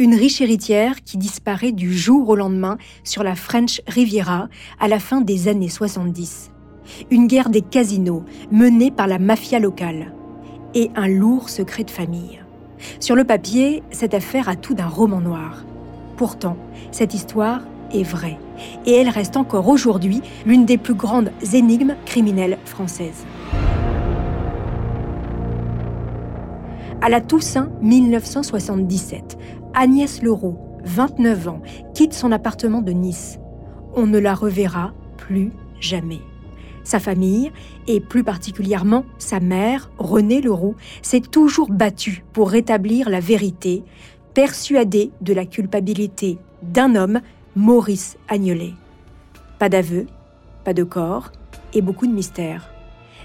Une riche héritière qui disparaît du jour au lendemain sur la French Riviera à la fin des années 70. Une guerre des casinos menée par la mafia locale. Et un lourd secret de famille. Sur le papier, cette affaire a tout d'un roman noir. Pourtant, cette histoire est vraie. Et elle reste encore aujourd'hui l'une des plus grandes énigmes criminelles françaises. À la Toussaint 1977, Agnès Leroux, 29 ans, quitte son appartement de Nice. On ne la reverra plus jamais. Sa famille, et plus particulièrement sa mère, Renée Leroux, s'est toujours battue pour rétablir la vérité, persuadée de la culpabilité d'un homme, Maurice Agnelet. Pas d'aveu, pas de corps et beaucoup de mystères.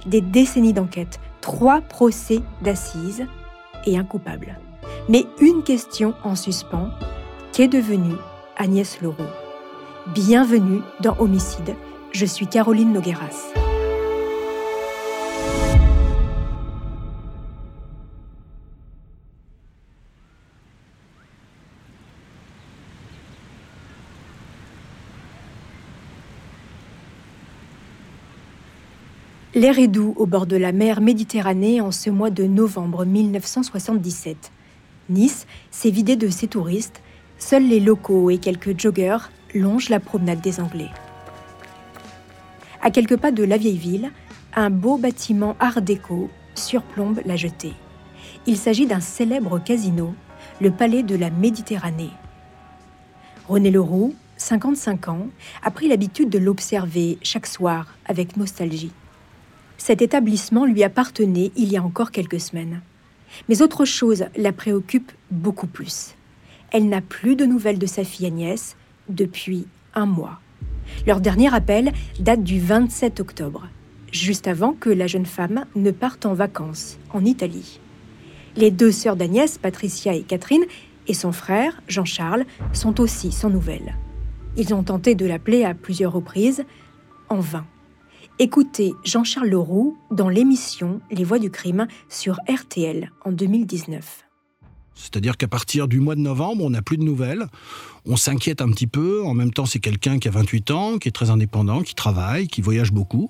Des décennies d'enquête, trois procès d'assises, et un coupable. Mais une question en suspens, qu'est devenue Agnès Leroux? Bienvenue dans Homicide, je suis Caroline Nogueras. L'air est doux au bord de la mer Méditerranée en ce mois de novembre 1977. Nice s'est vidée de ses touristes. Seuls les locaux et quelques joggeurs longent la promenade des Anglais. À quelques pas de la vieille ville, un beau bâtiment art déco surplombe la jetée. Il s'agit d'un célèbre casino, le Palais de la Méditerranée. René Leroux, 55 ans, a pris l'habitude de l'observer chaque soir avec nostalgie. Cet établissement lui appartenait il y a encore quelques semaines. Mais autre chose la préoccupe beaucoup plus. Elle n'a plus de nouvelles de sa fille Agnès depuis un mois. Leur dernier appel date du 27 octobre, juste avant que la jeune femme ne parte en vacances en Italie. Les deux sœurs d'Agnès, Patricia et Catherine, et son frère, Jean-Charles, sont aussi sans nouvelles. Ils ont tenté de l'appeler à plusieurs reprises, en vain. Écoutez Jean-Charles Leroux dans l'émission Les Voix du crime sur RTL en 2019. C'est-à-dire qu'à partir du mois de novembre, on n'a plus de nouvelles. On s'inquiète un petit peu. En même temps, c'est quelqu'un qui a 28 ans, qui est très indépendant, qui travaille, qui voyage beaucoup.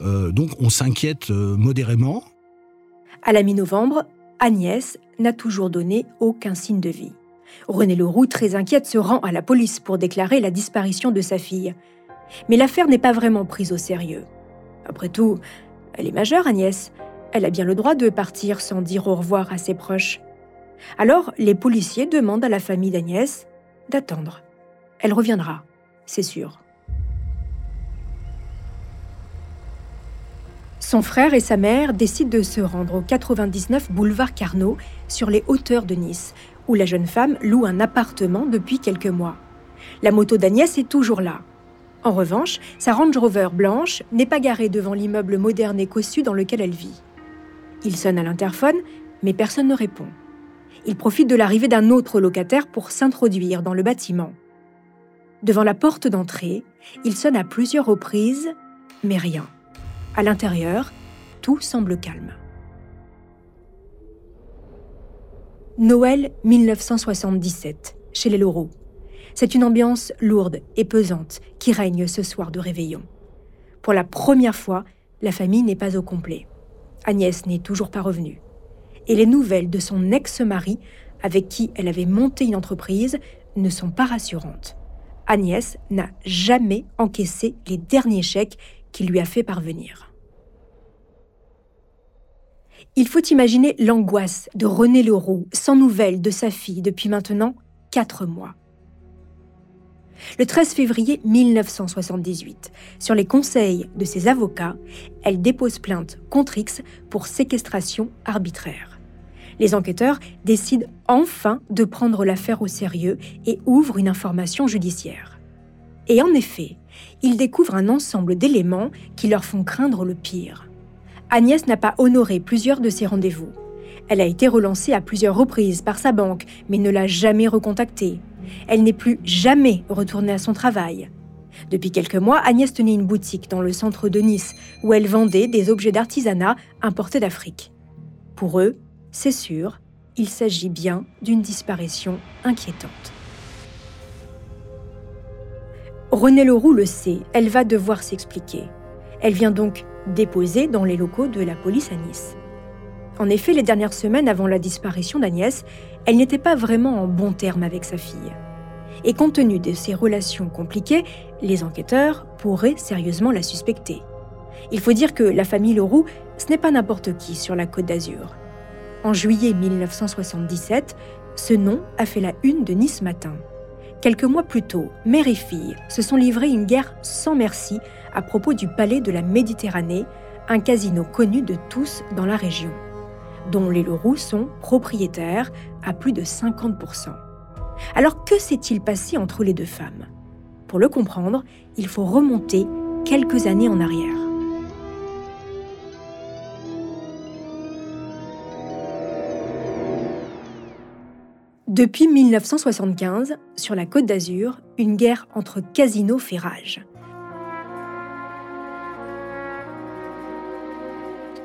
Euh, donc on s'inquiète euh, modérément. À la mi-novembre, Agnès n'a toujours donné aucun signe de vie. René Leroux, très inquiète, se rend à la police pour déclarer la disparition de sa fille. Mais l'affaire n'est pas vraiment prise au sérieux. Après tout, elle est majeure, Agnès. Elle a bien le droit de partir sans dire au revoir à ses proches. Alors, les policiers demandent à la famille d'Agnès d'attendre. Elle reviendra, c'est sûr. Son frère et sa mère décident de se rendre au 99 boulevard Carnot, sur les hauteurs de Nice, où la jeune femme loue un appartement depuis quelques mois. La moto d'Agnès est toujours là. En revanche, sa Range Rover blanche n'est pas garée devant l'immeuble moderne et cossu dans lequel elle vit. Il sonne à l'interphone, mais personne ne répond. Il profite de l'arrivée d'un autre locataire pour s'introduire dans le bâtiment. Devant la porte d'entrée, il sonne à plusieurs reprises, mais rien. À l'intérieur, tout semble calme. Noël 1977, chez les Laureaux. C'est une ambiance lourde et pesante qui règne ce soir de réveillon. Pour la première fois, la famille n'est pas au complet. Agnès n'est toujours pas revenue. Et les nouvelles de son ex-mari, avec qui elle avait monté une entreprise, ne sont pas rassurantes. Agnès n'a jamais encaissé les derniers chèques qu'il lui a fait parvenir. Il faut imaginer l'angoisse de René Leroux, sans nouvelles de sa fille depuis maintenant quatre mois le 13 février 1978. Sur les conseils de ses avocats, elle dépose plainte contre X pour séquestration arbitraire. Les enquêteurs décident enfin de prendre l'affaire au sérieux et ouvrent une information judiciaire. Et en effet, ils découvrent un ensemble d'éléments qui leur font craindre le pire. Agnès n'a pas honoré plusieurs de ses rendez-vous. Elle a été relancée à plusieurs reprises par sa banque, mais ne l'a jamais recontactée. Elle n'est plus jamais retournée à son travail. Depuis quelques mois, Agnès tenait une boutique dans le centre de Nice où elle vendait des objets d'artisanat importés d'Afrique. Pour eux, c'est sûr, il s'agit bien d'une disparition inquiétante. Renée Leroux le sait, elle va devoir s'expliquer. Elle vient donc déposer dans les locaux de la police à Nice. En effet, les dernières semaines avant la disparition d'Agnès, elle n'était pas vraiment en bon terme avec sa fille. Et compte tenu de ces relations compliquées, les enquêteurs pourraient sérieusement la suspecter. Il faut dire que la famille Leroux, ce n'est pas n'importe qui sur la côte d'Azur. En juillet 1977, ce nom a fait la une de Nice Matin. Quelques mois plus tôt, mère et fille se sont livrés une guerre sans merci à propos du Palais de la Méditerranée, un casino connu de tous dans la région, dont les Leroux sont propriétaires à plus de 50%. Alors que s'est-il passé entre les deux femmes? Pour le comprendre, il faut remonter quelques années en arrière. Depuis 1975, sur la Côte d'Azur, une guerre entre casinos fait rage.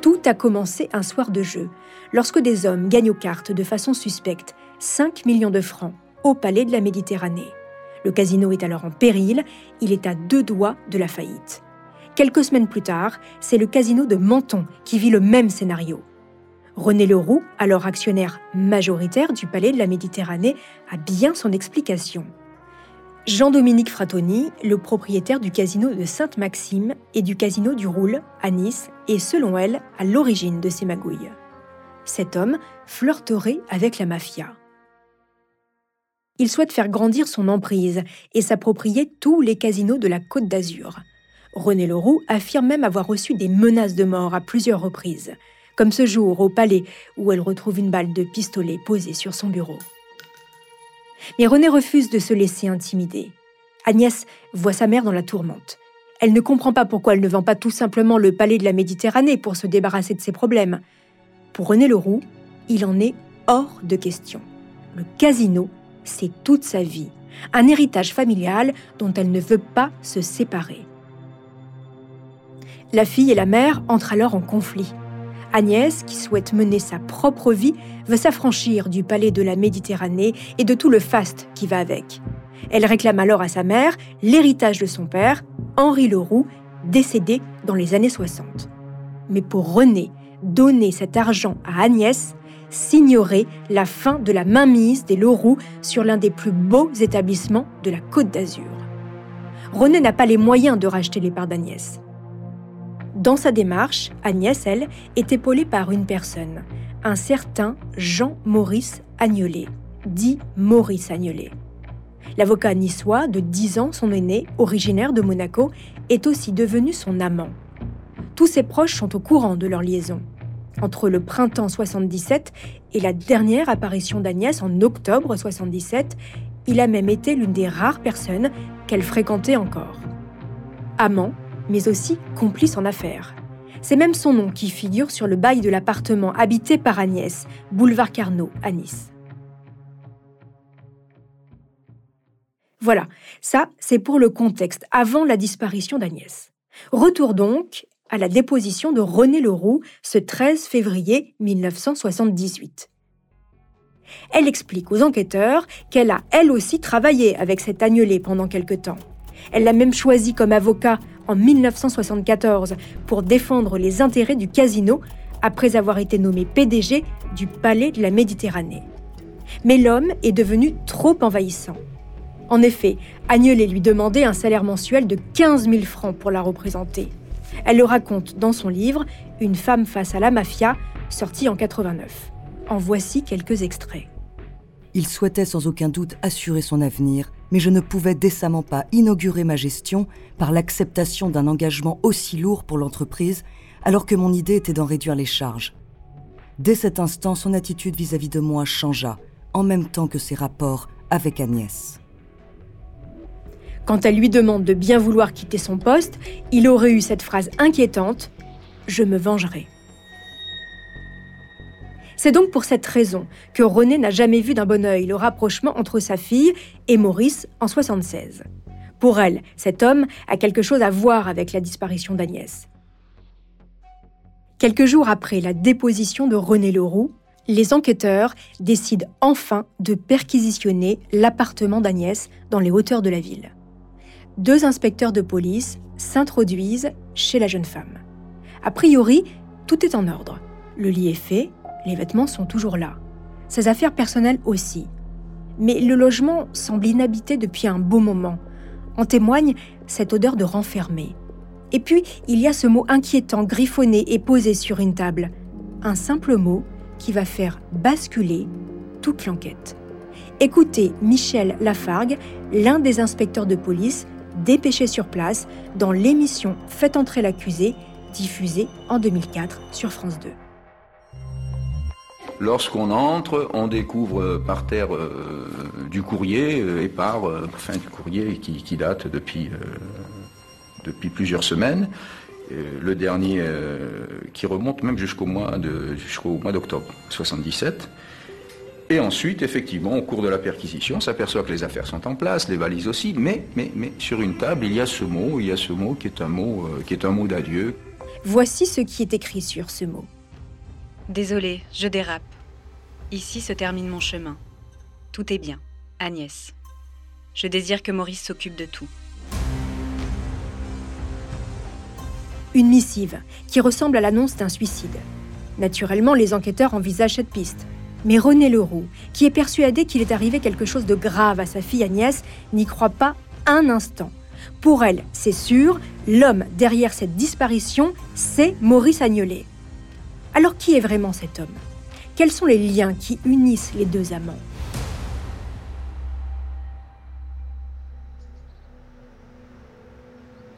Tout a commencé un soir de jeu, lorsque des hommes gagnent aux cartes de façon suspecte 5 millions de francs au Palais de la Méditerranée. Le casino est alors en péril, il est à deux doigts de la faillite. Quelques semaines plus tard, c'est le casino de Menton qui vit le même scénario. René Leroux, alors actionnaire majoritaire du Palais de la Méditerranée, a bien son explication. Jean-Dominique Fratoni, le propriétaire du casino de Sainte-Maxime et du casino du Roule à Nice, est selon elle à l'origine de ces magouilles. Cet homme flirterait avec la mafia. Il souhaite faire grandir son emprise et s'approprier tous les casinos de la Côte d'Azur. René Leroux affirme même avoir reçu des menaces de mort à plusieurs reprises comme ce jour au palais où elle retrouve une balle de pistolet posée sur son bureau. Mais René refuse de se laisser intimider. Agnès voit sa mère dans la tourmente. Elle ne comprend pas pourquoi elle ne vend pas tout simplement le palais de la Méditerranée pour se débarrasser de ses problèmes. Pour René Leroux, il en est hors de question. Le casino, c'est toute sa vie, un héritage familial dont elle ne veut pas se séparer. La fille et la mère entrent alors en conflit. Agnès, qui souhaite mener sa propre vie, veut s'affranchir du palais de la Méditerranée et de tout le faste qui va avec. Elle réclame alors à sa mère l'héritage de son père, Henri Leroux, décédé dans les années 60. Mais pour René, donner cet argent à Agnès signerait la fin de la mainmise des Leroux sur l'un des plus beaux établissements de la Côte d'Azur. René n'a pas les moyens de racheter les parts d'Agnès. Dans sa démarche, Agnès, elle, est épaulée par une personne, un certain Jean-Maurice Agnolet, dit Maurice Agnolet. L'avocat niçois de 10 ans, son aîné, originaire de Monaco, est aussi devenu son amant. Tous ses proches sont au courant de leur liaison. Entre le printemps 77 et la dernière apparition d'Agnès en octobre 77, il a même été l'une des rares personnes qu'elle fréquentait encore. Amant, mais aussi complice en affaires. C'est même son nom qui figure sur le bail de l'appartement habité par Agnès, boulevard Carnot, à Nice. Voilà, ça c'est pour le contexte avant la disparition d'Agnès. Retour donc à la déposition de René Leroux ce 13 février 1978. Elle explique aux enquêteurs qu'elle a elle aussi travaillé avec cet agnelet pendant quelque temps. Elle l'a même choisi comme avocat en 1974 pour défendre les intérêts du casino après avoir été nommé PDG du Palais de la Méditerranée. Mais l'homme est devenu trop envahissant. En effet, Agnelet lui demandait un salaire mensuel de 15 000 francs pour la représenter. Elle le raconte dans son livre Une femme face à la mafia, sorti en 89. En voici quelques extraits. Il souhaitait sans aucun doute assurer son avenir mais je ne pouvais décemment pas inaugurer ma gestion par l'acceptation d'un engagement aussi lourd pour l'entreprise, alors que mon idée était d'en réduire les charges. Dès cet instant, son attitude vis-à-vis de moi changea, en même temps que ses rapports avec Agnès. Quand elle lui demande de bien vouloir quitter son poste, il aurait eu cette phrase inquiétante ⁇ Je me vengerai ⁇ c'est donc pour cette raison que René n'a jamais vu d'un bon œil le rapprochement entre sa fille et Maurice en 76. Pour elle, cet homme a quelque chose à voir avec la disparition d'Agnès. Quelques jours après la déposition de René Leroux, les enquêteurs décident enfin de perquisitionner l'appartement d'Agnès dans les hauteurs de la ville. Deux inspecteurs de police s'introduisent chez la jeune femme. A priori, tout est en ordre. Le lit est fait, les vêtements sont toujours là. Ses affaires personnelles aussi. Mais le logement semble inhabité depuis un beau moment. En témoigne cette odeur de renfermé. Et puis, il y a ce mot inquiétant, griffonné et posé sur une table. Un simple mot qui va faire basculer toute l'enquête. Écoutez Michel Lafargue, l'un des inspecteurs de police dépêché sur place dans l'émission Faites entrer l'accusé, diffusée en 2004 sur France 2. Lorsqu'on entre, on découvre par terre euh, du courrier, euh, épars, euh, enfin du courrier qui, date depuis, depuis plusieurs semaines. Euh, le dernier euh, qui remonte même jusqu'au mois de jusqu'au mois d'octobre 77. Et ensuite, effectivement, au cours de la perquisition, on s'aperçoit que les affaires sont en place, les valises aussi, mais, mais, mais sur une table, il y a ce mot, il y a ce mot qui est un mot, euh, qui est un mot d'adieu. Voici ce qui est écrit sur ce mot. Désolé, je dérape. Ici se termine mon chemin. Tout est bien. Agnès. Je désire que Maurice s'occupe de tout. Une missive qui ressemble à l'annonce d'un suicide. Naturellement, les enquêteurs envisagent cette piste. Mais René Leroux, qui est persuadé qu'il est arrivé quelque chose de grave à sa fille Agnès, n'y croit pas un instant. Pour elle, c'est sûr, l'homme derrière cette disparition, c'est Maurice Agnolet. Alors qui est vraiment cet homme? Quels sont les liens qui unissent les deux amants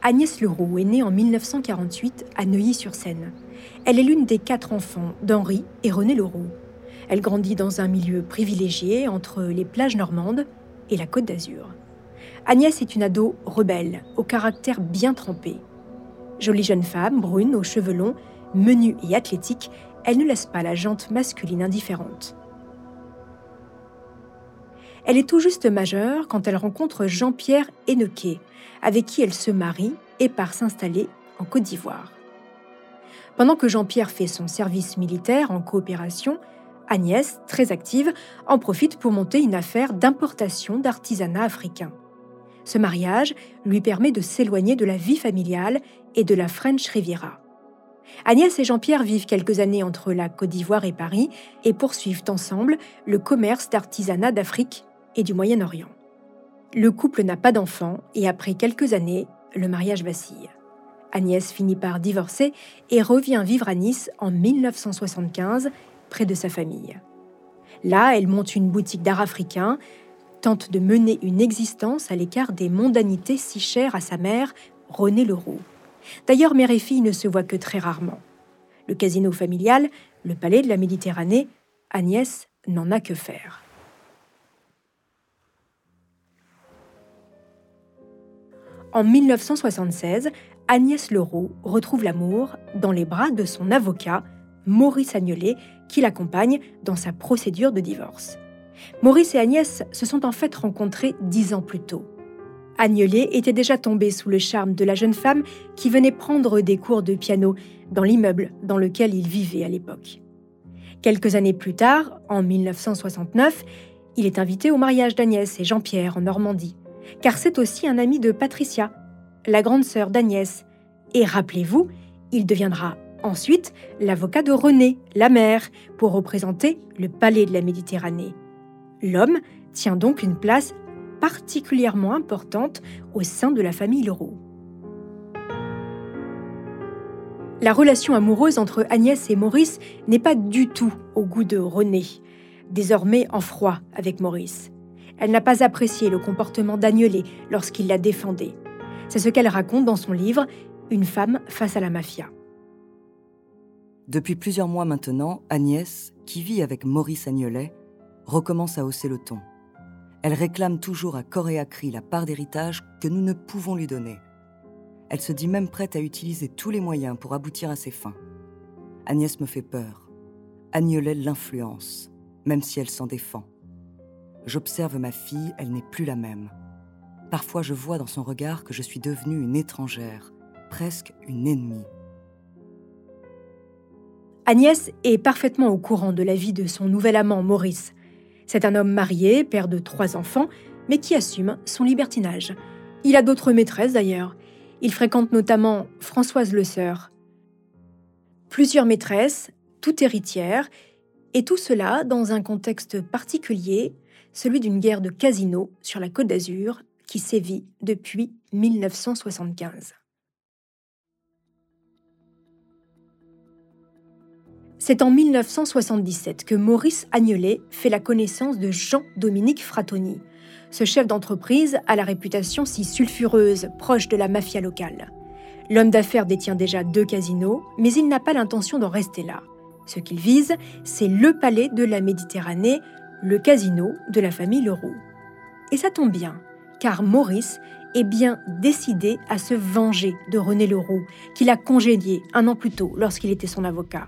Agnès Leroux est née en 1948 à Neuilly-sur-Seine. Elle est l'une des quatre enfants d'Henri et René Leroux. Elle grandit dans un milieu privilégié entre les plages normandes et la côte d'Azur. Agnès est une ado rebelle, au caractère bien trempé. Jolie jeune femme, brune, aux cheveux longs, menue et athlétique, elle ne laisse pas la jante masculine indifférente. Elle est tout juste majeure quand elle rencontre Jean-Pierre Hennequet, avec qui elle se marie et part s'installer en Côte d'Ivoire. Pendant que Jean-Pierre fait son service militaire en coopération, Agnès, très active, en profite pour monter une affaire d'importation d'artisanat africain. Ce mariage lui permet de s'éloigner de la vie familiale et de la French Riviera. Agnès et Jean-Pierre vivent quelques années entre la Côte d'Ivoire et Paris et poursuivent ensemble le commerce d'artisanat d'Afrique et du Moyen-Orient. Le couple n'a pas d'enfants et après quelques années, le mariage vacille. Agnès finit par divorcer et revient vivre à Nice en 1975 près de sa famille. Là, elle monte une boutique d'art africain, tente de mener une existence à l'écart des mondanités si chères à sa mère, René Leroux. D'ailleurs, mère et fille ne se voient que très rarement. Le casino familial, le palais de la Méditerranée, Agnès n'en a que faire. En 1976, Agnès Leroux retrouve l'amour dans les bras de son avocat, Maurice Agnolet, qui l'accompagne dans sa procédure de divorce. Maurice et Agnès se sont en fait rencontrés dix ans plus tôt. Agnolet était déjà tombé sous le charme de la jeune femme qui venait prendre des cours de piano dans l'immeuble dans lequel il vivait à l'époque. Quelques années plus tard, en 1969, il est invité au mariage d'Agnès et Jean-Pierre en Normandie car c'est aussi un ami de Patricia, la grande sœur d'Agnès. Et rappelez-vous, il deviendra ensuite l'avocat de René, la mère, pour représenter le palais de la Méditerranée. L'homme tient donc une place particulièrement importante au sein de la famille Leroux. La relation amoureuse entre Agnès et Maurice n'est pas du tout au goût de René, désormais en froid avec Maurice. Elle n'a pas apprécié le comportement d'Agnelet lorsqu'il la défendait. C'est ce qu'elle raconte dans son livre Une femme face à la mafia. Depuis plusieurs mois maintenant, Agnès, qui vit avec Maurice Agnelet, recommence à hausser le ton. Elle réclame toujours à corps et à cri la part d'héritage que nous ne pouvons lui donner. Elle se dit même prête à utiliser tous les moyens pour aboutir à ses fins. Agnès me fait peur. Agnelet l'influence, même si elle s'en défend. J'observe ma fille, elle n'est plus la même. Parfois je vois dans son regard que je suis devenue une étrangère, presque une ennemie. Agnès est parfaitement au courant de la vie de son nouvel amant Maurice. C'est un homme marié, père de trois enfants, mais qui assume son libertinage. Il a d'autres maîtresses d'ailleurs. Il fréquente notamment Françoise Le Sœur. Plusieurs maîtresses, toutes héritières, et tout cela dans un contexte particulier, celui d'une guerre de casino sur la Côte d'Azur qui sévit depuis 1975. C'est en 1977 que Maurice Agnelet fait la connaissance de Jean-Dominique Frattoni, ce chef d'entreprise a la réputation si sulfureuse, proche de la mafia locale. L'homme d'affaires détient déjà deux casinos, mais il n'a pas l'intention d'en rester là. Ce qu'il vise, c'est le palais de la Méditerranée, le casino de la famille Leroux. Et ça tombe bien, car Maurice est bien décidé à se venger de René Leroux, qu'il a congédié un an plus tôt lorsqu'il était son avocat.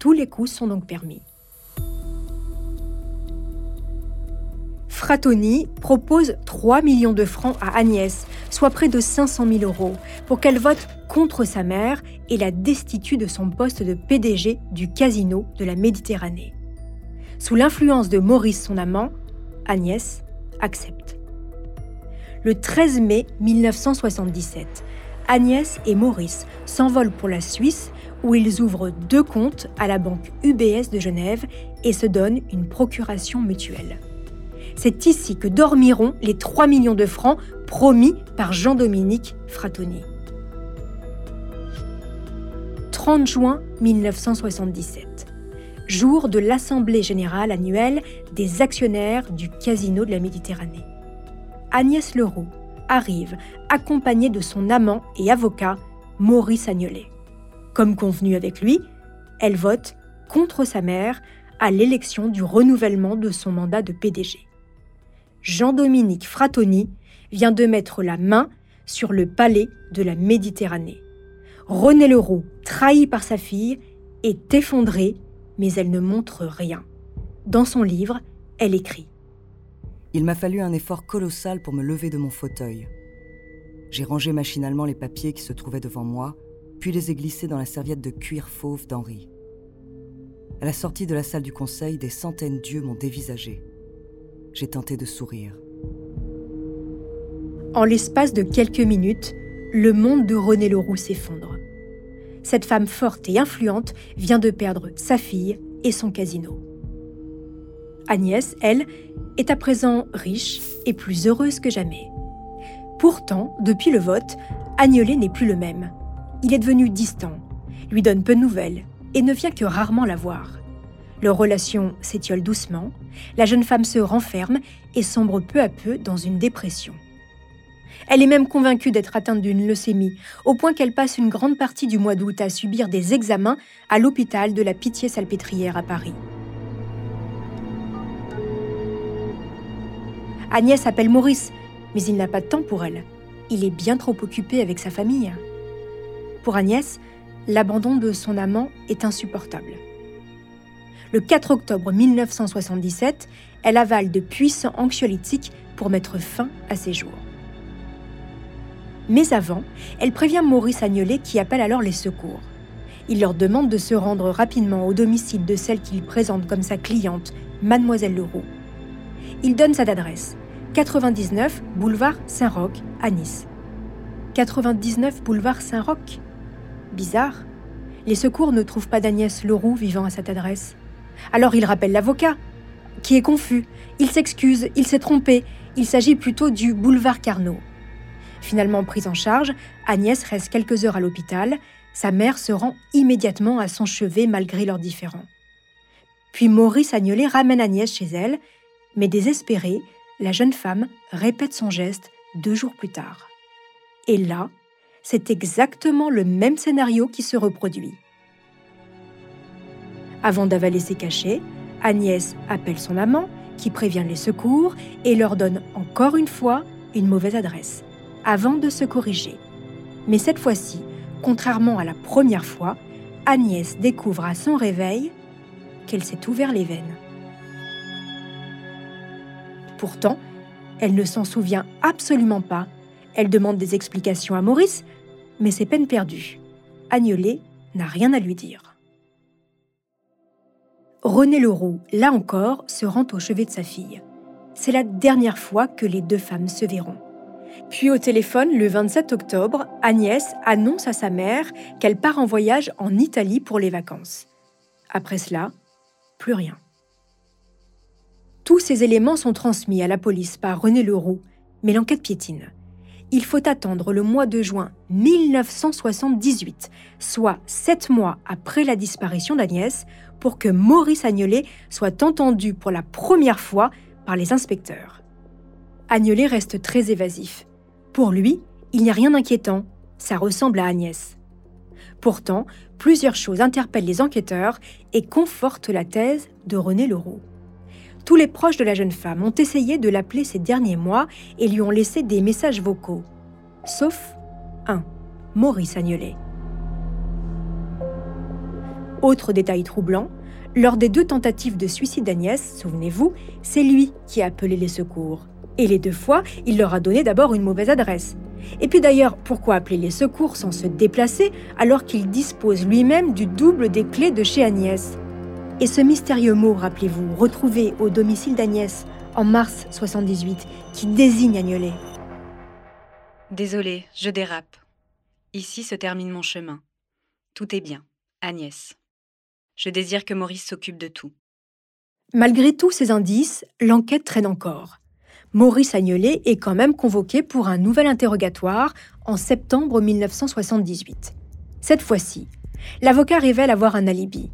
Tous les coups sont donc permis. Frattoni propose 3 millions de francs à Agnès, soit près de 500 000 euros, pour qu'elle vote contre sa mère et la destitue de son poste de PDG du casino de la Méditerranée. Sous l'influence de Maurice, son amant, Agnès accepte. Le 13 mai 1977, Agnès et Maurice s'envolent pour la Suisse où ils ouvrent deux comptes à la banque UBS de Genève et se donnent une procuration mutuelle. C'est ici que dormiront les 3 millions de francs promis par Jean-Dominique Frattoni. 30 juin 1977, jour de l'Assemblée générale annuelle des actionnaires du Casino de la Méditerranée. Agnès Leroux arrive accompagnée de son amant et avocat, Maurice Agnolet. Comme convenu avec lui, elle vote contre sa mère à l'élection du renouvellement de son mandat de PDG. Jean-Dominique Frattoni vient de mettre la main sur le palais de la Méditerranée. René Leroux, trahi par sa fille, est effondrée, mais elle ne montre rien. Dans son livre, elle écrit Il m'a fallu un effort colossal pour me lever de mon fauteuil. J'ai rangé machinalement les papiers qui se trouvaient devant moi, puis les ai glissés dans la serviette de cuir fauve d'Henri. À la sortie de la salle du conseil, des centaines d'yeux m'ont dévisagé j'ai tenté de sourire. En l'espace de quelques minutes, le monde de René Leroux s'effondre. Cette femme forte et influente vient de perdre sa fille et son casino. Agnès, elle, est à présent riche et plus heureuse que jamais. Pourtant, depuis le vote, Agnolet n'est plus le même. Il est devenu distant, lui donne peu de nouvelles et ne vient que rarement la voir. Leur relation s'étiole doucement, la jeune femme se renferme et sombre peu à peu dans une dépression. Elle est même convaincue d'être atteinte d'une leucémie, au point qu'elle passe une grande partie du mois d'août à subir des examens à l'hôpital de la Pitié-Salpêtrière à Paris. Agnès appelle Maurice, mais il n'a pas de temps pour elle. Il est bien trop occupé avec sa famille. Pour Agnès, l'abandon de son amant est insupportable. Le 4 octobre 1977, elle avale de puissants anxiolytiques pour mettre fin à ses jours. Mais avant, elle prévient Maurice Agnolet qui appelle alors les secours. Il leur demande de se rendre rapidement au domicile de celle qu'il présente comme sa cliente, Mademoiselle Leroux. Il donne cette adresse 99 boulevard Saint-Roch à Nice. 99 boulevard Saint-Roch Bizarre. Les secours ne trouvent pas d'Agnès Leroux vivant à cette adresse. Alors il rappelle l'avocat, qui est confus. Il s'excuse, il s'est trompé. Il s'agit plutôt du boulevard Carnot. Finalement prise en charge, Agnès reste quelques heures à l'hôpital. Sa mère se rend immédiatement à son chevet malgré leurs différends. Puis Maurice Agnolet ramène Agnès chez elle, mais désespérée, la jeune femme répète son geste deux jours plus tard. Et là, c'est exactement le même scénario qui se reproduit. Avant d'avaler ses cachets, Agnès appelle son amant, qui prévient les secours et leur donne encore une fois une mauvaise adresse, avant de se corriger. Mais cette fois-ci, contrairement à la première fois, Agnès découvre à son réveil qu'elle s'est ouvert les veines. Pourtant, elle ne s'en souvient absolument pas. Elle demande des explications à Maurice, mais c'est peine perdue. Agnolet n'a rien à lui dire. René Leroux, là encore, se rend au chevet de sa fille. C'est la dernière fois que les deux femmes se verront. Puis au téléphone, le 27 octobre, Agnès annonce à sa mère qu'elle part en voyage en Italie pour les vacances. Après cela, plus rien. Tous ces éléments sont transmis à la police par René Leroux, mais l'enquête piétine. Il faut attendre le mois de juin 1978, soit sept mois après la disparition d'Agnès, pour que Maurice Agnolet soit entendu pour la première fois par les inspecteurs. Agnolet reste très évasif. Pour lui, il n'y a rien d'inquiétant, ça ressemble à Agnès. Pourtant, plusieurs choses interpellent les enquêteurs et confortent la thèse de René Leroux. Tous les proches de la jeune femme ont essayé de l'appeler ces derniers mois et lui ont laissé des messages vocaux. Sauf un, Maurice Agnolet. Autre détail troublant, lors des deux tentatives de suicide d'Agnès, souvenez-vous, c'est lui qui a appelé les secours. Et les deux fois, il leur a donné d'abord une mauvaise adresse. Et puis d'ailleurs, pourquoi appeler les secours sans se déplacer alors qu'il dispose lui-même du double des clés de chez Agnès? Et ce mystérieux mot, rappelez-vous, retrouvé au domicile d'Agnès en mars 78, qui désigne Agnolet. Désolé, je dérape. Ici se termine mon chemin. Tout est bien, Agnès. Je désire que Maurice s'occupe de tout. Malgré tous ces indices, l'enquête traîne encore. Maurice Agnolet est quand même convoqué pour un nouvel interrogatoire en septembre 1978. Cette fois-ci, l'avocat révèle avoir un alibi.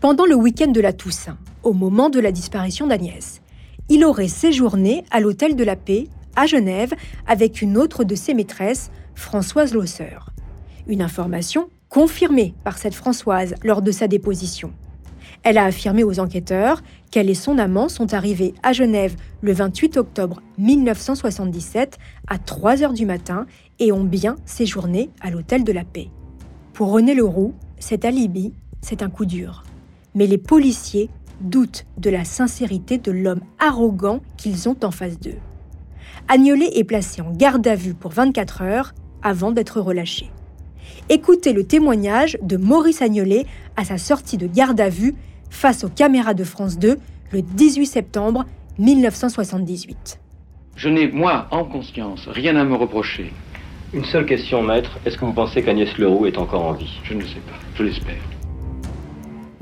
Pendant le week-end de la Toussaint, au moment de la disparition d'Agnès, il aurait séjourné à l'Hôtel de la Paix à Genève avec une autre de ses maîtresses, Françoise Losser. Une information confirmée par cette Françoise lors de sa déposition. Elle a affirmé aux enquêteurs qu'elle et son amant sont arrivés à Genève le 28 octobre 1977 à 3 heures du matin et ont bien séjourné à l'Hôtel de la Paix. Pour René Leroux, cet alibi, c'est un coup dur. Mais les policiers doutent de la sincérité de l'homme arrogant qu'ils ont en face d'eux. Agnolet est placé en garde à vue pour 24 heures avant d'être relâché. Écoutez le témoignage de Maurice Agnolet à sa sortie de garde à vue face aux caméras de France 2 le 18 septembre 1978. Je n'ai, moi, en conscience, rien à me reprocher. Une seule question, maître. Est-ce que vous pensez qu'Agnès Leroux est encore en vie? Je ne sais pas. Je l'espère.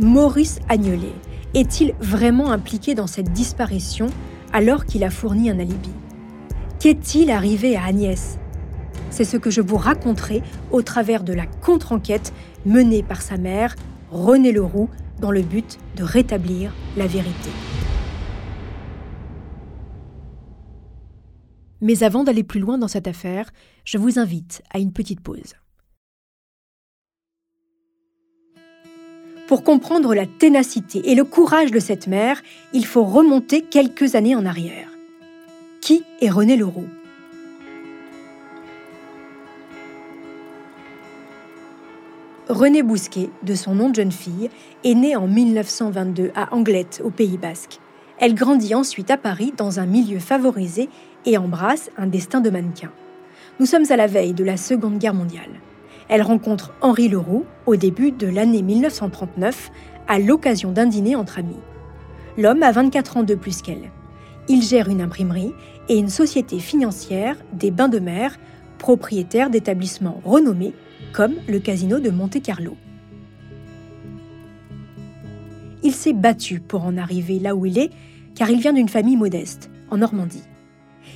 Maurice Agnolet est-il vraiment impliqué dans cette disparition alors qu'il a fourni un alibi? Qu'est-il arrivé à Agnès? C'est ce que je vous raconterai au travers de la contre-enquête menée par sa mère, René Leroux, dans le but de rétablir la vérité. Mais avant d'aller plus loin dans cette affaire, je vous invite à une petite pause. Pour comprendre la ténacité et le courage de cette mère, il faut remonter quelques années en arrière. Qui est René Leroux? Renée Bousquet, de son nom de jeune fille, est née en 1922 à Anglette, au Pays Basque. Elle grandit ensuite à Paris dans un milieu favorisé et embrasse un destin de mannequin. Nous sommes à la veille de la Seconde Guerre mondiale. Elle rencontre Henri Leroux au début de l'année 1939 à l'occasion d'un dîner entre amis. L'homme a 24 ans de plus qu'elle. Il gère une imprimerie et une société financière des bains de mer, propriétaire d'établissements renommés comme le casino de Monte-Carlo. Il s'est battu pour en arriver là où il est, car il vient d'une famille modeste, en Normandie.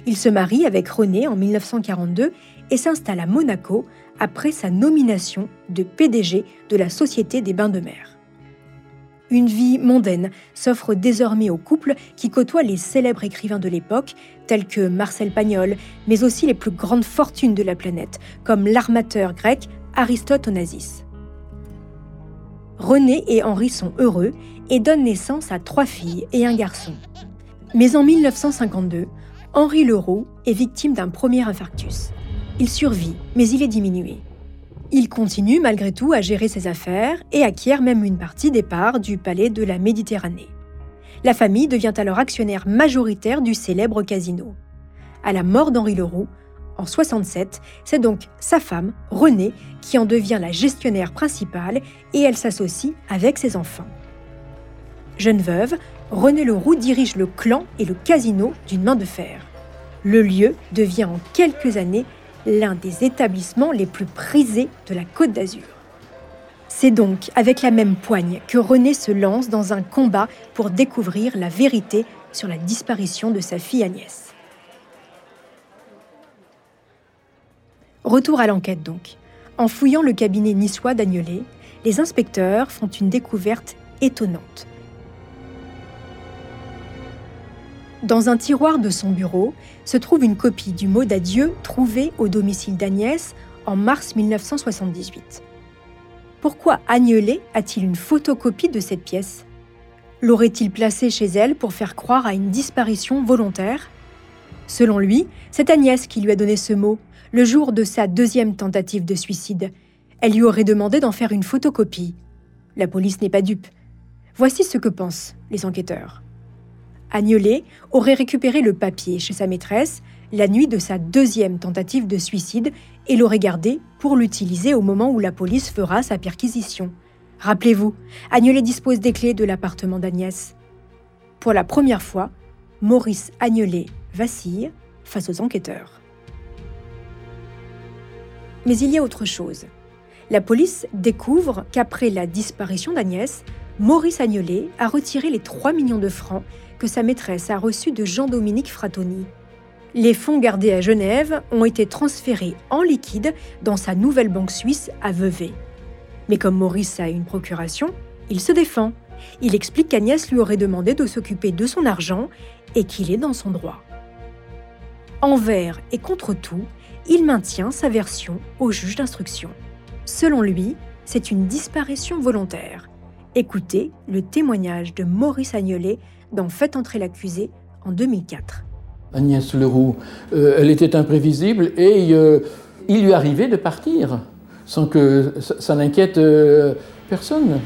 Il se marie avec René en 1942 et s'installe à Monaco après sa nomination de PDG de la Société des Bains de Mer. Une vie mondaine s'offre désormais au couple qui côtoie les célèbres écrivains de l'époque, tels que Marcel Pagnol, mais aussi les plus grandes fortunes de la planète, comme l'armateur grec Aristote Onassis. René et Henri sont heureux et donnent naissance à trois filles et un garçon. Mais en 1952, Henri Leroux est victime d'un premier infarctus. Il survit, mais il est diminué. Il continue malgré tout à gérer ses affaires et acquiert même une partie des parts du palais de la Méditerranée. La famille devient alors actionnaire majoritaire du célèbre casino. À la mort d'Henri Leroux, en 67, c'est donc sa femme, Renée, qui en devient la gestionnaire principale et elle s'associe avec ses enfants. Jeune veuve, René Leroux dirige le clan et le casino d'une main de fer. Le lieu devient en quelques années l'un des établissements les plus prisés de la Côte d'Azur. C'est donc avec la même poigne que René se lance dans un combat pour découvrir la vérité sur la disparition de sa fille Agnès. Retour à l'enquête donc. En fouillant le cabinet niçois d'Agnelet, les inspecteurs font une découverte étonnante. Dans un tiroir de son bureau se trouve une copie du mot d'adieu trouvé au domicile d'Agnès en mars 1978. Pourquoi Agnelet a-t-il une photocopie de cette pièce? L'aurait-il placée chez elle pour faire croire à une disparition volontaire? Selon lui, c'est Agnès qui lui a donné ce mot, le jour de sa deuxième tentative de suicide. Elle lui aurait demandé d'en faire une photocopie. La police n'est pas dupe. Voici ce que pensent les enquêteurs. Agnelet aurait récupéré le papier chez sa maîtresse la nuit de sa deuxième tentative de suicide et l'aurait gardé pour l'utiliser au moment où la police fera sa perquisition. Rappelez-vous, Agnelet dispose des clés de l'appartement d'Agnès. Pour la première fois, Maurice Agnelet vacille face aux enquêteurs. Mais il y a autre chose. La police découvre qu'après la disparition d'Agnès, Maurice Agnelet a retiré les 3 millions de francs que sa maîtresse a reçus de Jean-Dominique Fratoni. Les fonds gardés à Genève ont été transférés en liquide dans sa nouvelle banque suisse à Vevey. Mais comme Maurice a une procuration, il se défend. Il explique qu'Agnès lui aurait demandé de s'occuper de son argent et qu'il est dans son droit. Envers et contre tout, il maintient sa version au juge d'instruction. Selon lui, c'est une disparition volontaire. Écoutez le témoignage de Maurice Agnelet dans Faites entrer l'accusé en 2004. Agnès Leroux, euh, elle était imprévisible et euh, il lui arrivait de partir sans que ça, n'inquiète euh, personne.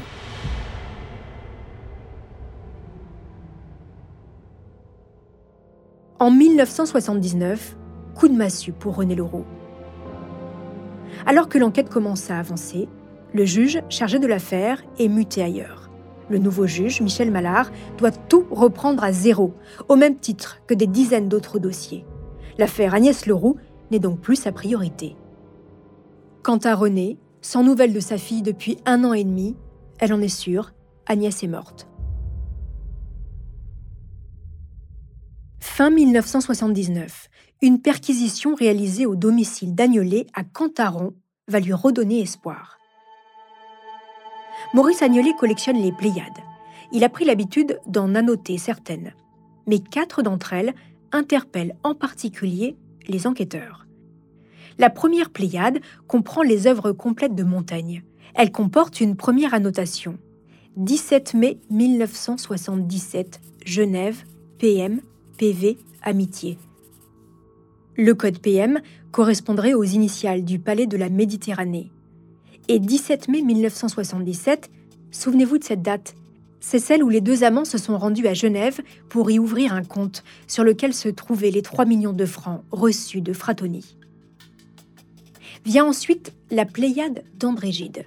En 1979, coup de massue pour René Leroux. Alors que l'enquête commence à avancer, le juge chargé de l'affaire est muté ailleurs. Le nouveau juge, Michel Mallard, doit tout reprendre à zéro, au même titre que des dizaines d'autres dossiers. L'affaire Agnès Leroux n'est donc plus sa priorité. Quant à René, sans nouvelles de sa fille depuis un an et demi, elle en est sûre, Agnès est morte. Fin 1979, une perquisition réalisée au domicile d'Agnolet à Cantaron va lui redonner espoir. Maurice Agnolet collectionne les Pléiades. Il a pris l'habitude d'en annoter certaines. Mais quatre d'entre elles interpellent en particulier les enquêteurs. La première Pléiade comprend les œuvres complètes de Montaigne. Elle comporte une première annotation. 17 mai 1977, Genève, PM, PV, Amitié. Le code PM correspondrait aux initiales du Palais de la Méditerranée. Et 17 mai 1977, souvenez-vous de cette date, c'est celle où les deux amants se sont rendus à Genève pour y ouvrir un compte sur lequel se trouvaient les 3 millions de francs reçus de Fratoni. Vient ensuite la Pléiade d'Andrégide.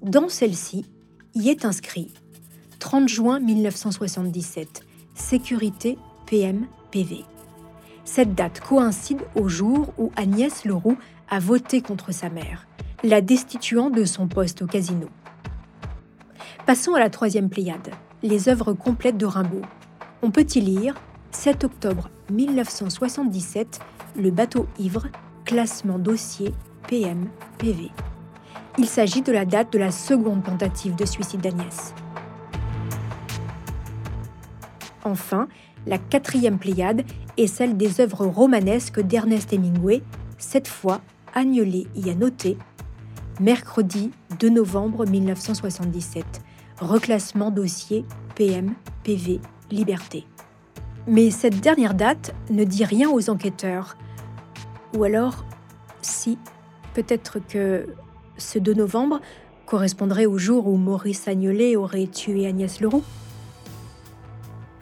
Dans celle-ci, y est inscrit 30 juin 1977, sécurité PM PV. Cette date coïncide au jour où Agnès Leroux a voté contre sa mère la destituant de son poste au casino. Passons à la troisième Pléiade, les œuvres complètes de Rimbaud. On peut y lire 7 octobre 1977, Le bateau ivre, classement dossier PM-PV. Il s'agit de la date de la seconde tentative de suicide d'Agnès. Enfin, la quatrième Pléiade est celle des œuvres romanesques d'Ernest Hemingway. Cette fois, Agnelet y a noté mercredi 2 novembre 1977. Reclassement dossier PM, PV, Liberté. Mais cette dernière date ne dit rien aux enquêteurs. Ou alors, si, peut-être que ce 2 novembre correspondrait au jour où Maurice Agnolet aurait tué Agnès Leroux.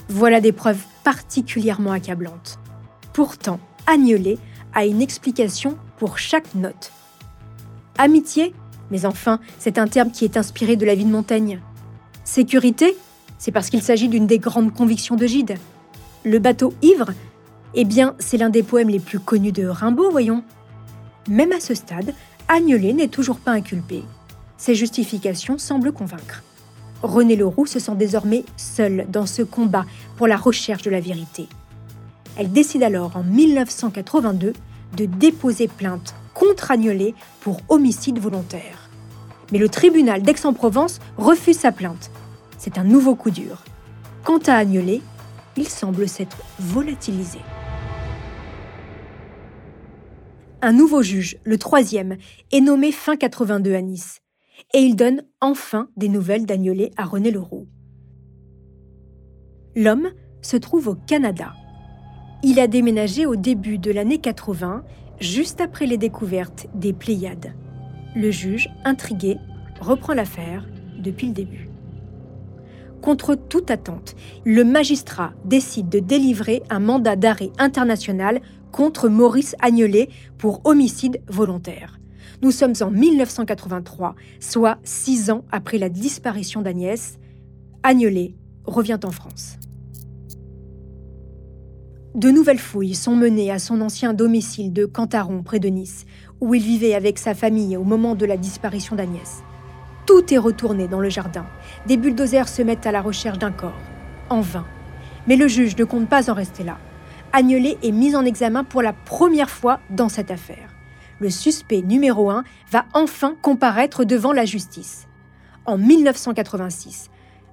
Voilà des preuves particulièrement accablantes. Pourtant, Agnolet a une explication pour chaque note Amitié Mais enfin, c'est un terme qui est inspiré de la vie de Montaigne. Sécurité C'est parce qu'il s'agit d'une des grandes convictions de Gide. Le bateau ivre Eh bien, c'est l'un des poèmes les plus connus de Rimbaud, voyons. Même à ce stade, Agnelet n'est toujours pas inculpé. Ses justifications semblent convaincre. René Leroux se sent désormais seul dans ce combat pour la recherche de la vérité. Elle décide alors en 1982 de déposer plainte contre Agnelet pour homicide volontaire. Mais le tribunal d'Aix-en-Provence refuse sa plainte. C'est un nouveau coup dur. Quant à Agnelet, il semble s'être volatilisé. Un nouveau juge, le troisième, est nommé fin 82 à Nice. Et il donne enfin des nouvelles d'Agnelet à René Leroux. L'homme se trouve au Canada. Il a déménagé au début de l'année 80, juste après les découvertes des Pléiades. Le juge, intrigué, reprend l'affaire depuis le début. Contre toute attente, le magistrat décide de délivrer un mandat d'arrêt international contre Maurice Agnelet pour homicide volontaire. Nous sommes en 1983, soit six ans après la disparition d'Agnès. Agnelet revient en France. De nouvelles fouilles sont menées à son ancien domicile de Cantaron, près de Nice, où il vivait avec sa famille au moment de la disparition d'Agnès. Tout est retourné dans le jardin. Des bulldozers se mettent à la recherche d'un corps. En vain. Mais le juge ne compte pas en rester là. Agnelet est mis en examen pour la première fois dans cette affaire. Le suspect numéro 1 va enfin comparaître devant la justice. En 1986,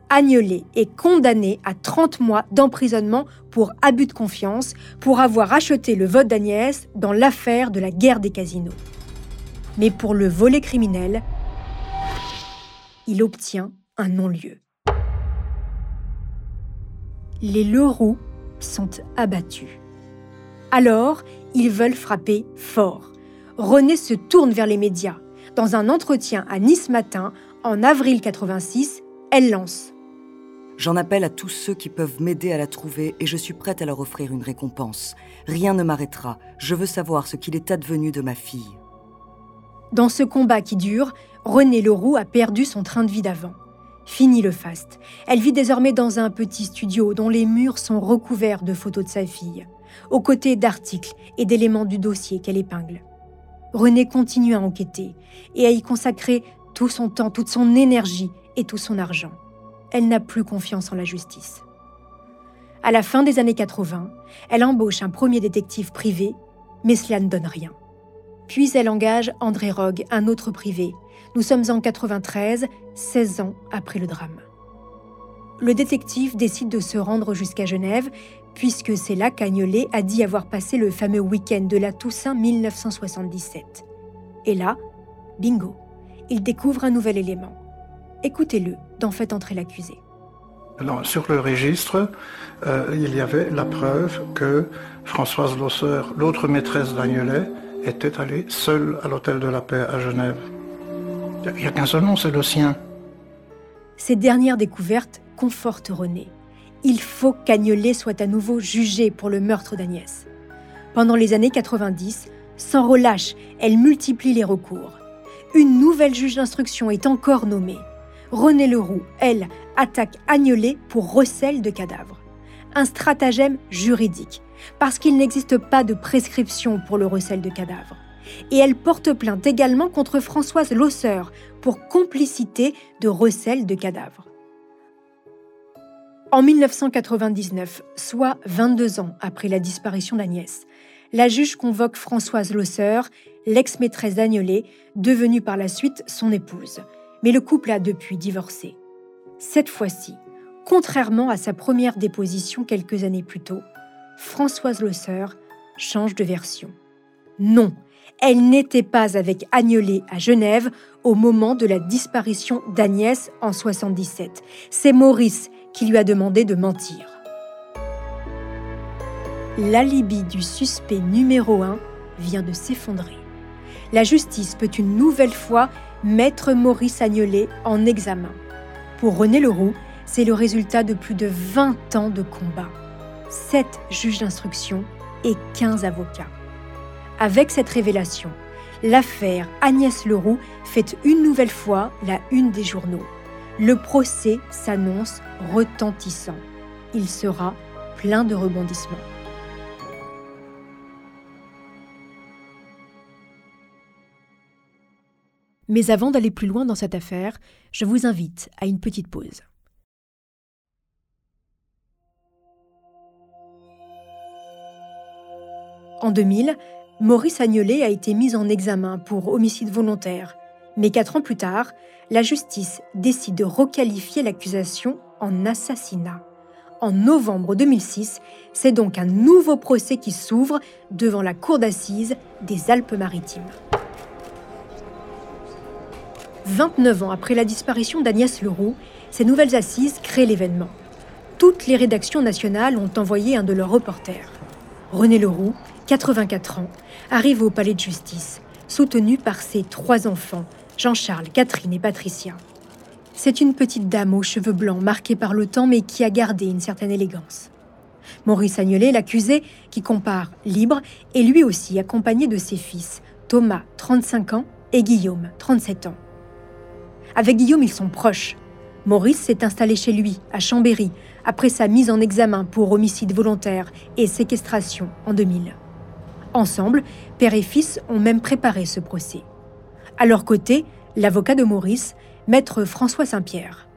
Agnelet est condamné à 30 mois d'emprisonnement pour abus de confiance pour avoir acheté le vote d'Agnès dans l'affaire de la guerre des casinos. Mais pour le volet criminel, il obtient un non-lieu. Les Leroux sont abattus. Alors, ils veulent frapper fort. René se tourne vers les médias. Dans un entretien à Nice Matin, en avril 86, elle lance J'en appelle à tous ceux qui peuvent m'aider à la trouver et je suis prête à leur offrir une récompense. Rien ne m'arrêtera. Je veux savoir ce qu'il est advenu de ma fille. Dans ce combat qui dure, René Leroux a perdu son train de vie d'avant. Fini le faste. Elle vit désormais dans un petit studio dont les murs sont recouverts de photos de sa fille, aux côtés d'articles et d'éléments du dossier qu'elle épingle. René continue à enquêter et à y consacrer tout son temps, toute son énergie et tout son argent. Elle n'a plus confiance en la justice. À la fin des années 80, elle embauche un premier détective privé, mais cela ne donne rien. Puis elle engage André Rogue, un autre privé, nous sommes en 93, 16 ans après le drame. Le détective décide de se rendre jusqu'à Genève, puisque c'est là qu'Agnelet a dit avoir passé le fameux week-end de la Toussaint 1977. Et là, bingo, il découvre un nouvel élément. Écoutez-le d'en fait entrer l'accusé. sur le registre, euh, il y avait la preuve que Françoise Losseur, l'autre maîtresse d'Agnelet, était allée seule à l'hôtel de la paix à Genève. Il n'y a qu'un seul nom, c'est le sien. Ces dernières découvertes confortent René. Il faut qu'Agnelet soit à nouveau jugé pour le meurtre d'Agnès. Pendant les années 90, sans relâche, elle multiplie les recours. Une nouvelle juge d'instruction est encore nommée. René Leroux, elle, attaque Agnelet pour recel de cadavres. Un stratagème juridique, parce qu'il n'existe pas de prescription pour le recel de cadavres et elle porte plainte également contre Françoise Losseur pour complicité de recel de cadavres. En 1999, soit 22 ans après la disparition d'Agnès, la juge convoque Françoise Losseur, l'ex-maîtresse d'Agnelet, devenue par la suite son épouse. Mais le couple a depuis divorcé. Cette fois-ci, contrairement à sa première déposition quelques années plus tôt, Françoise Losseur change de version. Non, elle n'était pas avec Agnelet à Genève au moment de la disparition d'Agnès en 77. C'est Maurice qui lui a demandé de mentir. L'alibi du suspect numéro 1 vient de s'effondrer. La justice peut une nouvelle fois mettre Maurice Agnelet en examen. Pour René Leroux, c'est le résultat de plus de 20 ans de combat. 7 juges d'instruction et 15 avocats. Avec cette révélation, l'affaire Agnès Leroux fait une nouvelle fois la une des journaux. le procès s'annonce retentissant. Il sera plein de rebondissements. Mais avant d'aller plus loin dans cette affaire, je vous invite à une petite pause. En 2000, Maurice Agnolet a été mis en examen pour homicide volontaire. Mais quatre ans plus tard, la justice décide de requalifier l'accusation en assassinat. En novembre 2006, c'est donc un nouveau procès qui s'ouvre devant la cour d'assises des Alpes-Maritimes. 29 ans après la disparition d'Agnès Leroux, ces nouvelles assises créent l'événement. Toutes les rédactions nationales ont envoyé un de leurs reporters. René Leroux, 84 ans, arrive au palais de justice, soutenu par ses trois enfants, Jean-Charles, Catherine et Patricia. C'est une petite dame aux cheveux blancs marquée par le temps mais qui a gardé une certaine élégance. Maurice Agnolet, l'accusé, qui compare libre, est lui aussi accompagné de ses fils, Thomas, 35 ans, et Guillaume, 37 ans. Avec Guillaume, ils sont proches. Maurice s'est installé chez lui, à Chambéry, après sa mise en examen pour homicide volontaire et séquestration en 2000. Ensemble, père et fils ont même préparé ce procès. À leur côté, l'avocat de Maurice, maître François Saint-Pierre.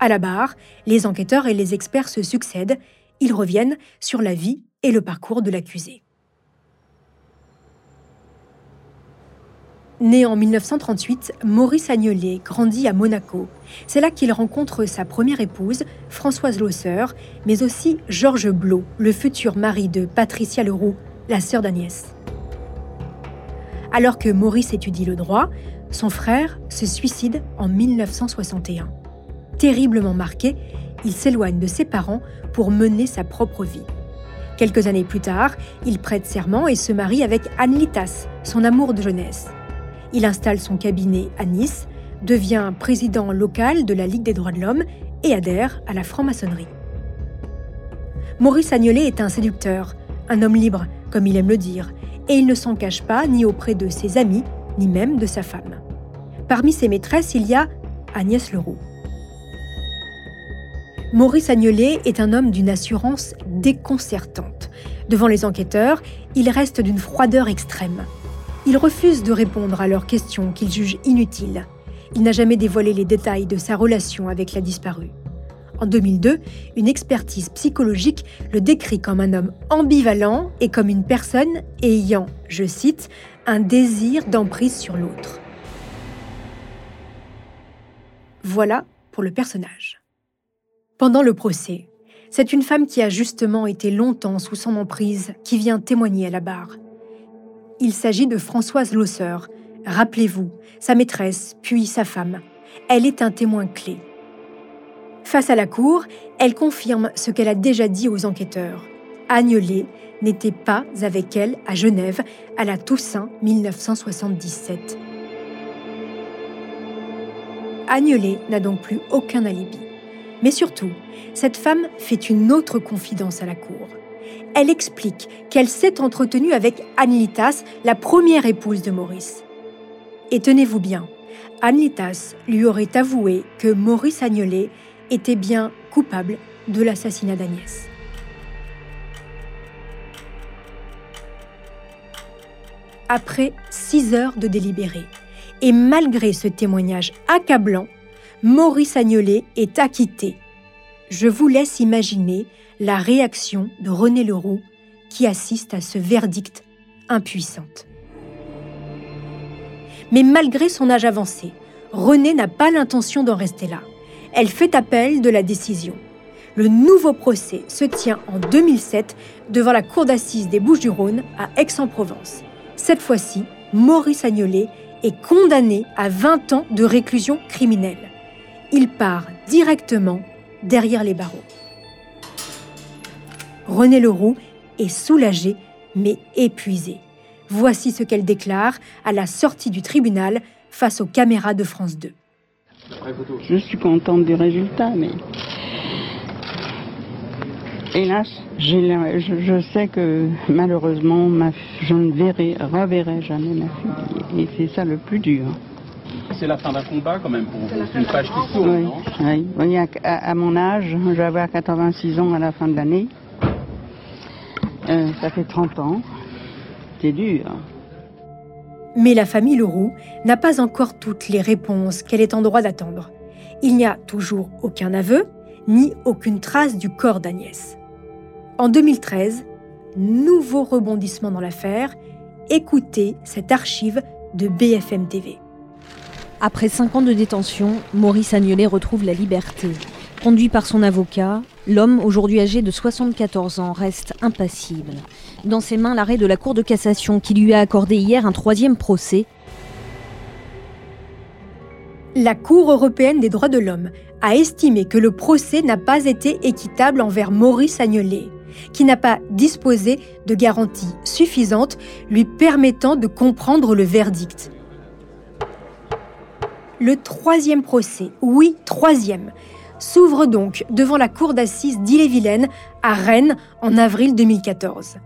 À la barre, les enquêteurs et les experts se succèdent. Ils reviennent sur la vie et le parcours de l'accusé. Né en 1938, Maurice Agnolet grandit à Monaco. C'est là qu'il rencontre sa première épouse, Françoise Losser, mais aussi Georges Blot, le futur mari de Patricia Leroux, la sœur d'Agnès. Alors que Maurice étudie le droit, son frère se suicide en 1961. Terriblement marqué, il s'éloigne de ses parents pour mener sa propre vie. Quelques années plus tard, il prête serment et se marie avec Anne Litas, son amour de jeunesse. Il installe son cabinet à Nice, devient président local de la Ligue des droits de l'homme et adhère à la franc-maçonnerie. Maurice Agnolet est un séducteur, un homme libre, comme il aime le dire, et il ne s'en cache pas ni auprès de ses amis, ni même de sa femme. Parmi ses maîtresses, il y a Agnès Leroux. Maurice Agnolet est un homme d'une assurance déconcertante. Devant les enquêteurs, il reste d'une froideur extrême. Il refuse de répondre à leurs questions qu'il juge inutiles. Il n'a jamais dévoilé les détails de sa relation avec la disparue. En 2002, une expertise psychologique le décrit comme un homme ambivalent et comme une personne ayant, je cite, un désir d'emprise sur l'autre. Voilà pour le personnage. Pendant le procès, c'est une femme qui a justement été longtemps sous son emprise qui vient témoigner à la barre. Il s'agit de Françoise Losser. Rappelez-vous, sa maîtresse, puis sa femme. Elle est un témoin clé. Face à la cour, elle confirme ce qu'elle a déjà dit aux enquêteurs. Agnelet n'était pas avec elle à Genève à la Toussaint 1977. Agnelet n'a donc plus aucun alibi. Mais surtout, cette femme fait une autre confidence à la cour elle explique qu'elle s'est entretenue avec Anne Litas, la première épouse de Maurice. Et tenez-vous bien, Anne Litas lui aurait avoué que Maurice Agnolet était bien coupable de l'assassinat d'Agnès. Après six heures de délibéré, et malgré ce témoignage accablant, Maurice Agnolet est acquitté. Je vous laisse imaginer la réaction de René Leroux qui assiste à ce verdict impuissante. Mais malgré son âge avancé, René n'a pas l'intention d'en rester là. Elle fait appel de la décision. Le nouveau procès se tient en 2007 devant la cour d'assises des Bouches-du-Rhône à Aix-en-Provence. Cette fois-ci, Maurice Agnolet est condamné à 20 ans de réclusion criminelle. Il part directement derrière les barreaux. René Leroux est soulagée mais épuisée. Voici ce qu'elle déclare à la sortie du tribunal face aux caméras de France 2. Je suis contente du résultat, mais hélas, je, sais que malheureusement, je ne verrai, reverrai jamais ma fille. Et c'est ça le plus dur. c'est la fin d'un combat quand même pour vous. C'est une page qui tourne, Oui, non? oui. Oui, à, à- à mon âge, je vais avoir 86 ans à la fin de l'année. Euh, ça fait 30 ans. C'est dur. Mais la famille Leroux n'a pas encore toutes les réponses qu'elle est en droit d'attendre. Il n'y a toujours aucun aveu, ni aucune trace du corps d'Agnès. En 2013, nouveau rebondissement dans l'affaire, écoutez cette archive de BFM TV. Après cinq ans de détention, Maurice Agnelet retrouve la liberté. Conduit par son avocat, l'homme, aujourd'hui âgé de 74 ans, reste impassible. Dans ses mains, l'arrêt de la Cour de cassation qui lui a accordé hier un troisième procès. La Cour européenne des droits de l'homme a estimé que le procès n'a pas été équitable envers Maurice Agnelet, qui n'a pas disposé de garanties suffisantes lui permettant de comprendre le verdict. Le troisième procès, oui, troisième, s'ouvre donc devant la cour d'assises d'Ille-et-Vilaine à Rennes en avril 2014.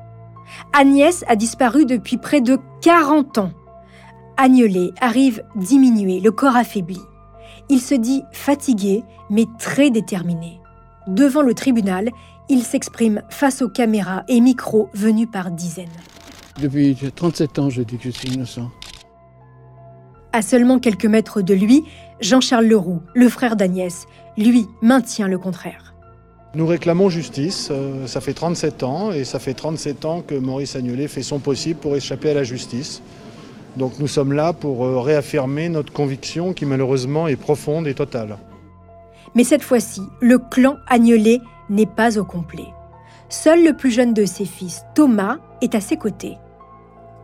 Agnès a disparu depuis près de 40 ans. Agnelet arrive diminué, le corps affaibli. Il se dit fatigué, mais très déterminé. Devant le tribunal, il s'exprime face aux caméras et micros venus par dizaines. Depuis 37 ans, je dis que je suis innocent. À seulement quelques mètres de lui, Jean-Charles Leroux, le frère d'Agnès, lui maintient le contraire. Nous réclamons justice. euh, ça fait 37 ans et ça fait 37 ans que Maurice Agnelet fait son possible pour échapper à la justice. Donc nous sommes là pour euh, réaffirmer notre conviction qui malheureusement est profonde et totale. Mais cette fois-ci, le clan Agnelet n'est pas au complet. Seul le plus jeune de ses fils, Thomas, est à ses côtés.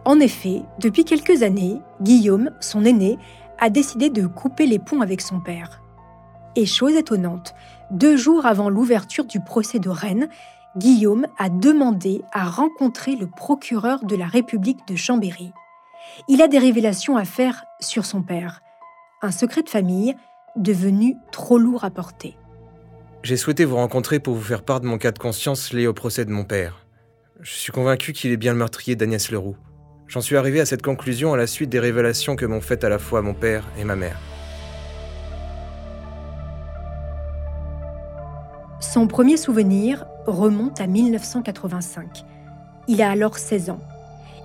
En effet, depuis quelques années, Guillaume, son aîné, a décidé de couper les ponts avec son père. Et chose étonnante, deux jours avant l'ouverture du procès de Rennes, Guillaume a demandé à rencontrer le procureur de la République de Chambéry. Il a des révélations à faire sur son père, un secret de famille devenu trop lourd à porter. J'ai souhaité vous rencontrer pour vous faire part de mon cas de conscience lié au procès de mon père. Je suis convaincu qu'il est bien le meurtrier d'Agnès Leroux. J'en suis arrivé à cette conclusion à la suite des révélations que m'ont faites à la fois mon père et ma mère. Son premier souvenir remonte à 1985. Il a alors 16 ans.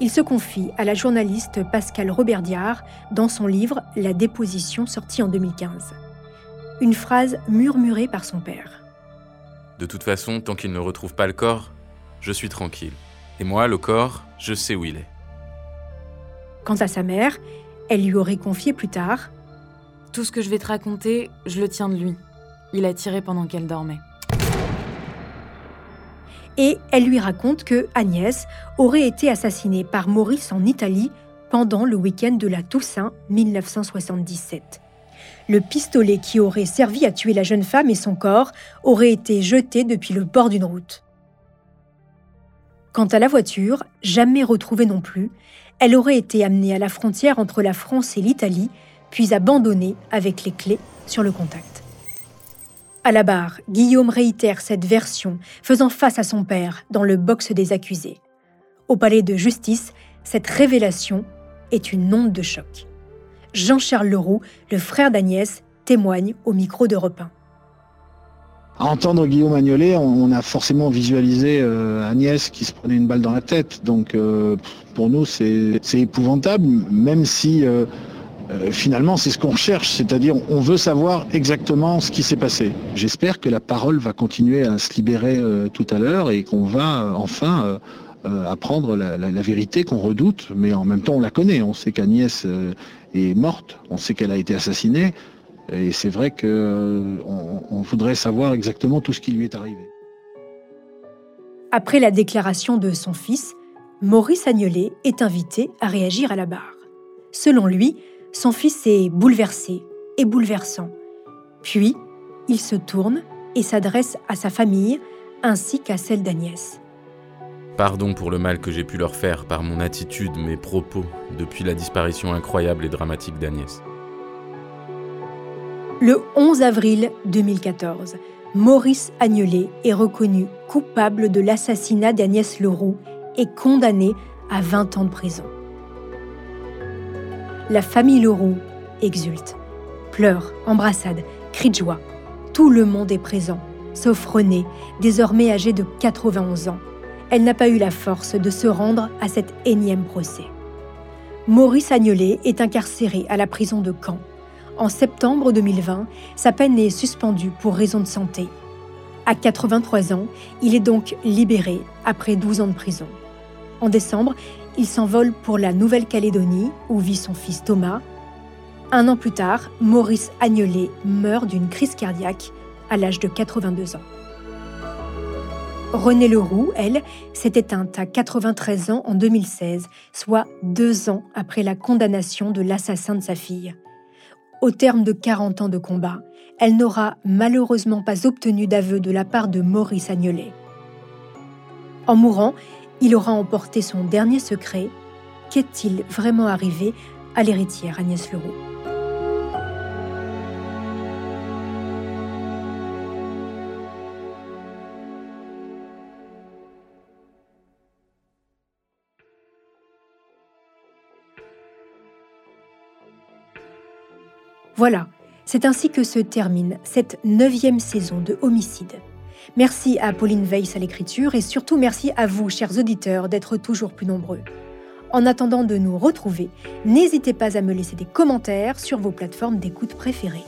Il se confie à la journaliste Pascal Roberdiard dans son livre La déposition sorti en 2015. Une phrase murmurée par son père. De toute façon, tant qu'il ne retrouve pas le corps, je suis tranquille. Et moi, le corps, je sais où il est. Quant à sa mère, elle lui aurait confié plus tard Tout ce que je vais te raconter, je le tiens de lui. Il a tiré pendant qu'elle dormait. Et elle lui raconte que Agnès aurait été assassinée par Maurice en Italie pendant le week-end de la Toussaint 1977. Le pistolet qui aurait servi à tuer la jeune femme et son corps aurait été jeté depuis le bord d'une route. Quant à la voiture, jamais retrouvée non plus, elle aurait été amenée à la frontière entre la France et l'Italie, puis abandonnée avec les clés sur le contact. À la barre, Guillaume réitère cette version, faisant face à son père dans le box des accusés. Au palais de justice, cette révélation est une onde de choc. Jean-Charles Leroux, le frère d'Agnès, témoigne au micro d'Europe 1. À entendre Guillaume Agnolet, on, a forcément visualisé euh, Agnès qui se prenait une balle dans la tête. Donc euh, pour nous, c'est c'est épouvantable, même si euh, finalement c'est ce qu'on recherche, c'est-à-dire on veut savoir exactement ce qui s'est passé. J'espère que la parole va continuer à se libérer euh, tout à l'heure et qu'on va euh, enfin apprendre la, vérité qu'on redoute, mais en même temps on la connaît. On sait qu'Agnès est morte, on sait qu'elle a été assassinée. Et c'est vrai qu'on on voudrait savoir exactement tout ce qui lui est arrivé. Après la déclaration de son fils, Maurice Agnelet est invité à réagir à la barre. Selon lui, son fils est bouleversé et bouleversant. Puis, il se tourne et s'adresse à sa famille ainsi qu'à celle d'Agnès. Pardon pour le mal que j'ai pu leur faire par mon attitude, mes propos, depuis la disparition incroyable et dramatique d'Agnès. Le 11 avril 2014, Maurice Agnelet est reconnu coupable de l'assassinat d'Agnès Leroux et condamné à 20 ans de prison. La famille Leroux exulte. Pleurs, embrassades, cris de joie. Tout le monde est présent, sauf Renée, désormais âgée de 91 ans. Elle n'a pas eu la force de se rendre à cet énième procès. Maurice Agnolet est incarcéré à la prison de Caen. En septembre 2020, sa peine est suspendue pour raison de santé. À 83 ans, il est donc libéré après 12 ans de prison. En décembre, il s'envole pour la Nouvelle-Calédonie où vit son fils Thomas. Un an plus tard, Maurice Agnolet meurt d'une crise cardiaque à l'âge de 82 ans. Renée Leroux, elle, s'est éteinte à 93 ans en 2016, soit deux ans après la condamnation de l'assassin de sa fille. Au terme de 40 ans de combat, elle n'aura malheureusement pas obtenu d'aveu de la part de Maurice Agnolet. En mourant, il aura emporté son dernier secret. Qu'est-il vraiment arrivé à l'héritière Agnès Leroux? Voilà, c'est ainsi que se termine cette neuvième saison de Homicide. Merci à Pauline Weiss à l'écriture et surtout merci à vous, chers auditeurs, d'être toujours plus nombreux. En attendant de nous retrouver, n'hésitez pas à me laisser des commentaires sur vos plateformes d'écoute préférées.